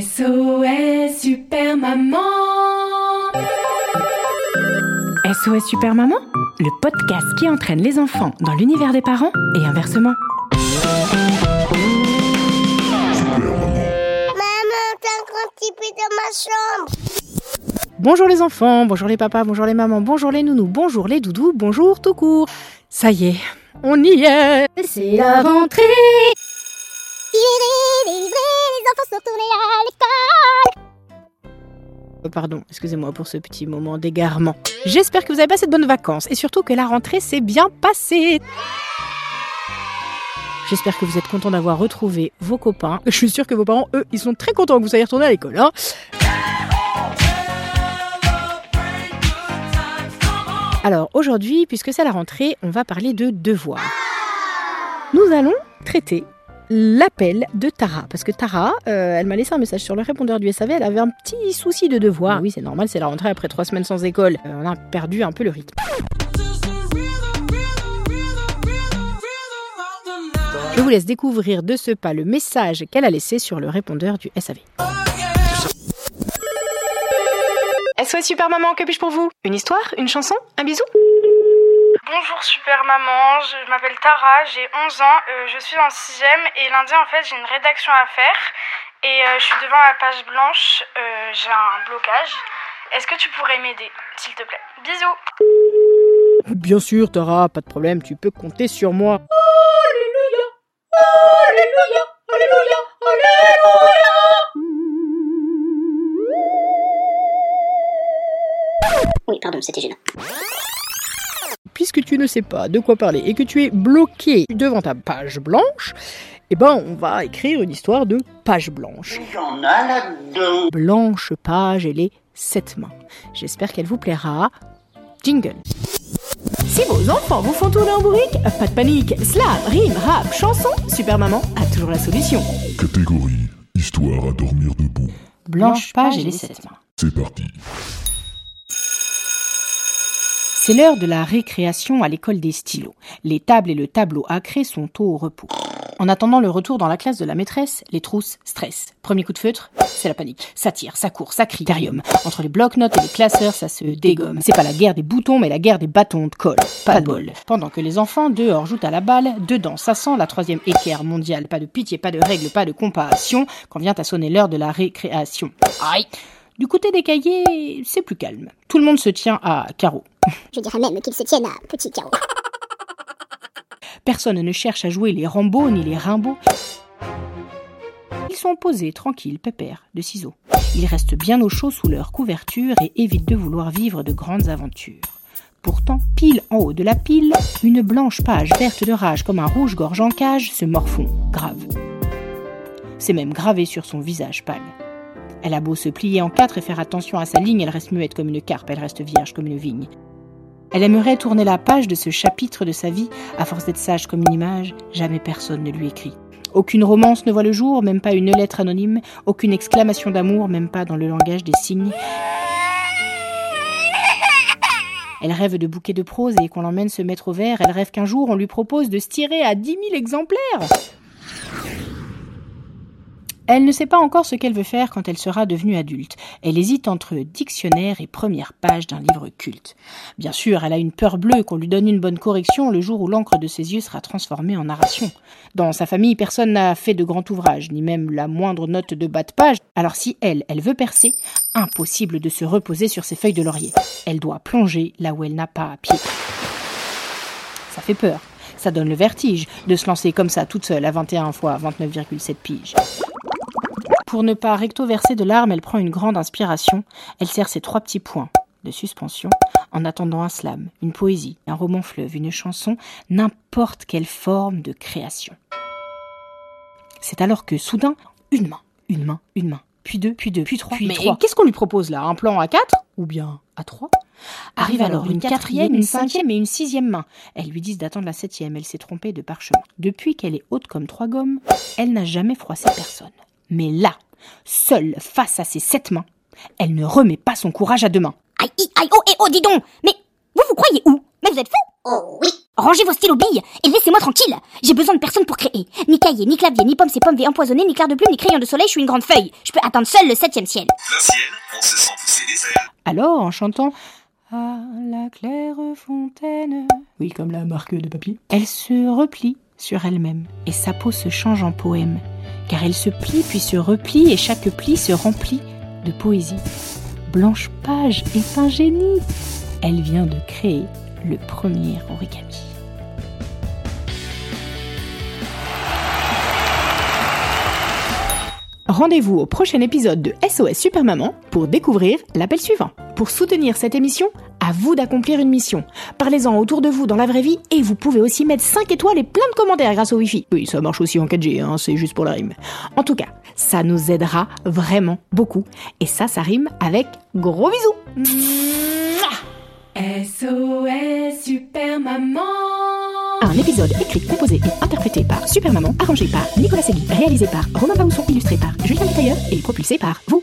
SOS Super Maman SOS Super Maman, le podcast qui entraîne les enfants dans l'univers des parents et inversement. Maman, t'as un grand petit peu dans ma chambre. Bonjour les enfants, bonjour les papas, bonjour les mamans, bonjour les nounous, bonjour les doudous, bonjour tout court. Ça y est, on y est C'est la rentrée à l'école. Euh, Pardon, excusez-moi pour ce petit moment d'égarement. J'espère que vous avez passé de bonnes vacances et surtout que la rentrée s'est bien passée. J'espère que vous êtes contents d'avoir retrouvé vos copains. Je suis sûre que vos parents, eux, ils sont très contents que vous soyez retournés à l'école. Hein Alors aujourd'hui, puisque c'est la rentrée, on va parler de devoirs. Nous allons traiter l'appel de Tara. Parce que Tara, euh, elle m'a laissé un message sur le répondeur du SAV, elle avait un petit souci de devoir. Oui, c'est normal, c'est la rentrée après trois semaines sans école. Euh, on a perdu un peu le rythme. Je vous laisse découvrir de ce pas le message qu'elle a laissé sur le répondeur du SAV. Super Maman, que puis-je pour vous? Une histoire? Une chanson? Un bisou? Bonjour super maman, je m'appelle Tara, j'ai 11 ans, euh, je suis en 6ème et lundi en fait j'ai une rédaction à faire et euh, je suis devant la page blanche, euh, j'ai un blocage. Est-ce que tu pourrais m'aider, s'il te plaît? Bisous Bien sûr, Tara, pas de problème, tu peux compter sur moi. Oui, pardon, c'était gênant. Tu ne sais pas de quoi parler et que tu es bloqué devant ta page blanche, eh ben on va écrire une histoire de page blanche. J'en a là-dedans. Blanche page et les sept mains. J'espère qu'elle vous plaira. Jingle. Si vos enfants vous font tourner en bourrique, pas de panique. Slam, rime, rap, chanson, Super Maman a toujours la solution. Catégorie Histoire à dormir debout. Blanche page et les sept mains. C'est parti. C'est l'heure de la récréation à l'école des stylos. Les tables et le tableau craie sont au repos. En attendant le retour dans la classe de la maîtresse, les trousses stressent. Premier coup de feutre, c'est la panique. Ça tire, ça court, ça crie. Entre les blocs-notes et les classeurs, ça se dégomme. C'est pas la guerre des boutons, mais la guerre des bâtons de colle. Pas de bol. Pendant que les enfants dehors jouent à la balle, dedans, ça sent la troisième équerre mondiale. Pas de pitié, pas de règles, pas de compassion, quand vient à sonner l'heure de la récréation. Aïe! Du côté des cahiers, c'est plus calme. Tout le monde se tient à carreau. Je dirais même qu'ils se tiennent à petit carreau. Personne ne cherche à jouer les Rambo ni les Rimbaud. Ils sont posés, tranquilles, pépères, de ciseaux. Ils restent bien au chaud sous leur couverture et évitent de vouloir vivre de grandes aventures. Pourtant, pile en haut de la pile, une blanche page verte de rage comme un rouge-gorge en cage se morfond, grave. C'est même gravé sur son visage pâle. Elle a beau se plier en quatre et faire attention à sa ligne, elle reste muette comme une carpe, elle reste vierge comme une vigne. Elle aimerait tourner la page de ce chapitre de sa vie, à force d'être sage comme une image, jamais personne ne lui écrit. Aucune romance ne voit le jour, même pas une lettre anonyme, aucune exclamation d'amour, même pas dans le langage des signes. Elle rêve de bouquets de prose et qu'on l'emmène se mettre au vert. Elle rêve qu'un jour on lui propose de se tirer à dix mille exemplaires. Elle ne sait pas encore ce qu'elle veut faire quand elle sera devenue adulte. Elle hésite entre dictionnaire et première page d'un livre culte. Bien sûr, elle a une peur bleue qu'on lui donne une bonne correction le jour où l'encre de ses yeux sera transformée en narration. Dans sa famille, personne n'a fait de grand ouvrage, ni même la moindre note de bas de page. Alors si elle, elle veut percer, impossible de se reposer sur ses feuilles de laurier. Elle doit plonger là où elle n'a pas à pied. Ça fait peur. Ça donne le vertige de se lancer comme ça toute seule à 21 fois 29,7 piges. Pour ne pas recto-verser de larmes, elle prend une grande inspiration. Elle serre ses trois petits points de suspension en attendant un slam, une poésie, un roman fleuve, une chanson, n'importe quelle forme de création. C'est alors que soudain, une main, une main, une main, puis deux, puis deux, puis trois, puis trois. Qu'est-ce qu'on lui propose là? Un plan à quatre? Ou bien à trois? Arrive alors une quatrième, une cinquième et une sixième main. Elles lui disent d'attendre la septième, elle s'est trompée de parchemin. Depuis qu'elle est haute comme trois gommes, elle n'a jamais froissé personne. Mais là, seule face à ses sept mains, elle ne remet pas son courage à deux mains. Aïe, aïe, oh, et oh, dis donc Mais vous vous croyez où? Mais vous êtes fous Oh oui. Rangez vos stylos billes et laissez-moi tranquille. J'ai besoin de personne pour créer. Ni cahier, ni clavier, ni pomme, c'est pomme, V empoisonné, ni clair de plume, ni crayon de soleil, je suis une grande feuille. Je peux atteindre seul le septième ciel. Plein ciel, on se sent pousser des ailes. Alors, en chantant À la claire fontaine, oui, comme la marque de papier, elle se replie sur elle-même et sa peau se change en poème, car elle se plie puis se replie et chaque pli se remplit de poésie. Blanche Page est un génie. Elle vient de créer le premier origami. Rendez-vous au prochain épisode de SOS Super Maman pour découvrir l'appel suivant. Pour soutenir cette émission, à vous d'accomplir une mission. Parlez-en autour de vous dans la vraie vie et vous pouvez aussi mettre 5 étoiles et plein de commentaires grâce au Wi-Fi. Oui, ça marche aussi en 4G, hein, c'est juste pour la rime. En tout cas, ça nous aidera vraiment beaucoup. Et ça, ça rime avec gros bisous. SOS Super Maman Un épisode écrit, composé et interprété par Super Maman, arrangé par Nicolas Segui, réalisé par Romain Bausson, illustré par Julien Tailleur et propulsé par vous.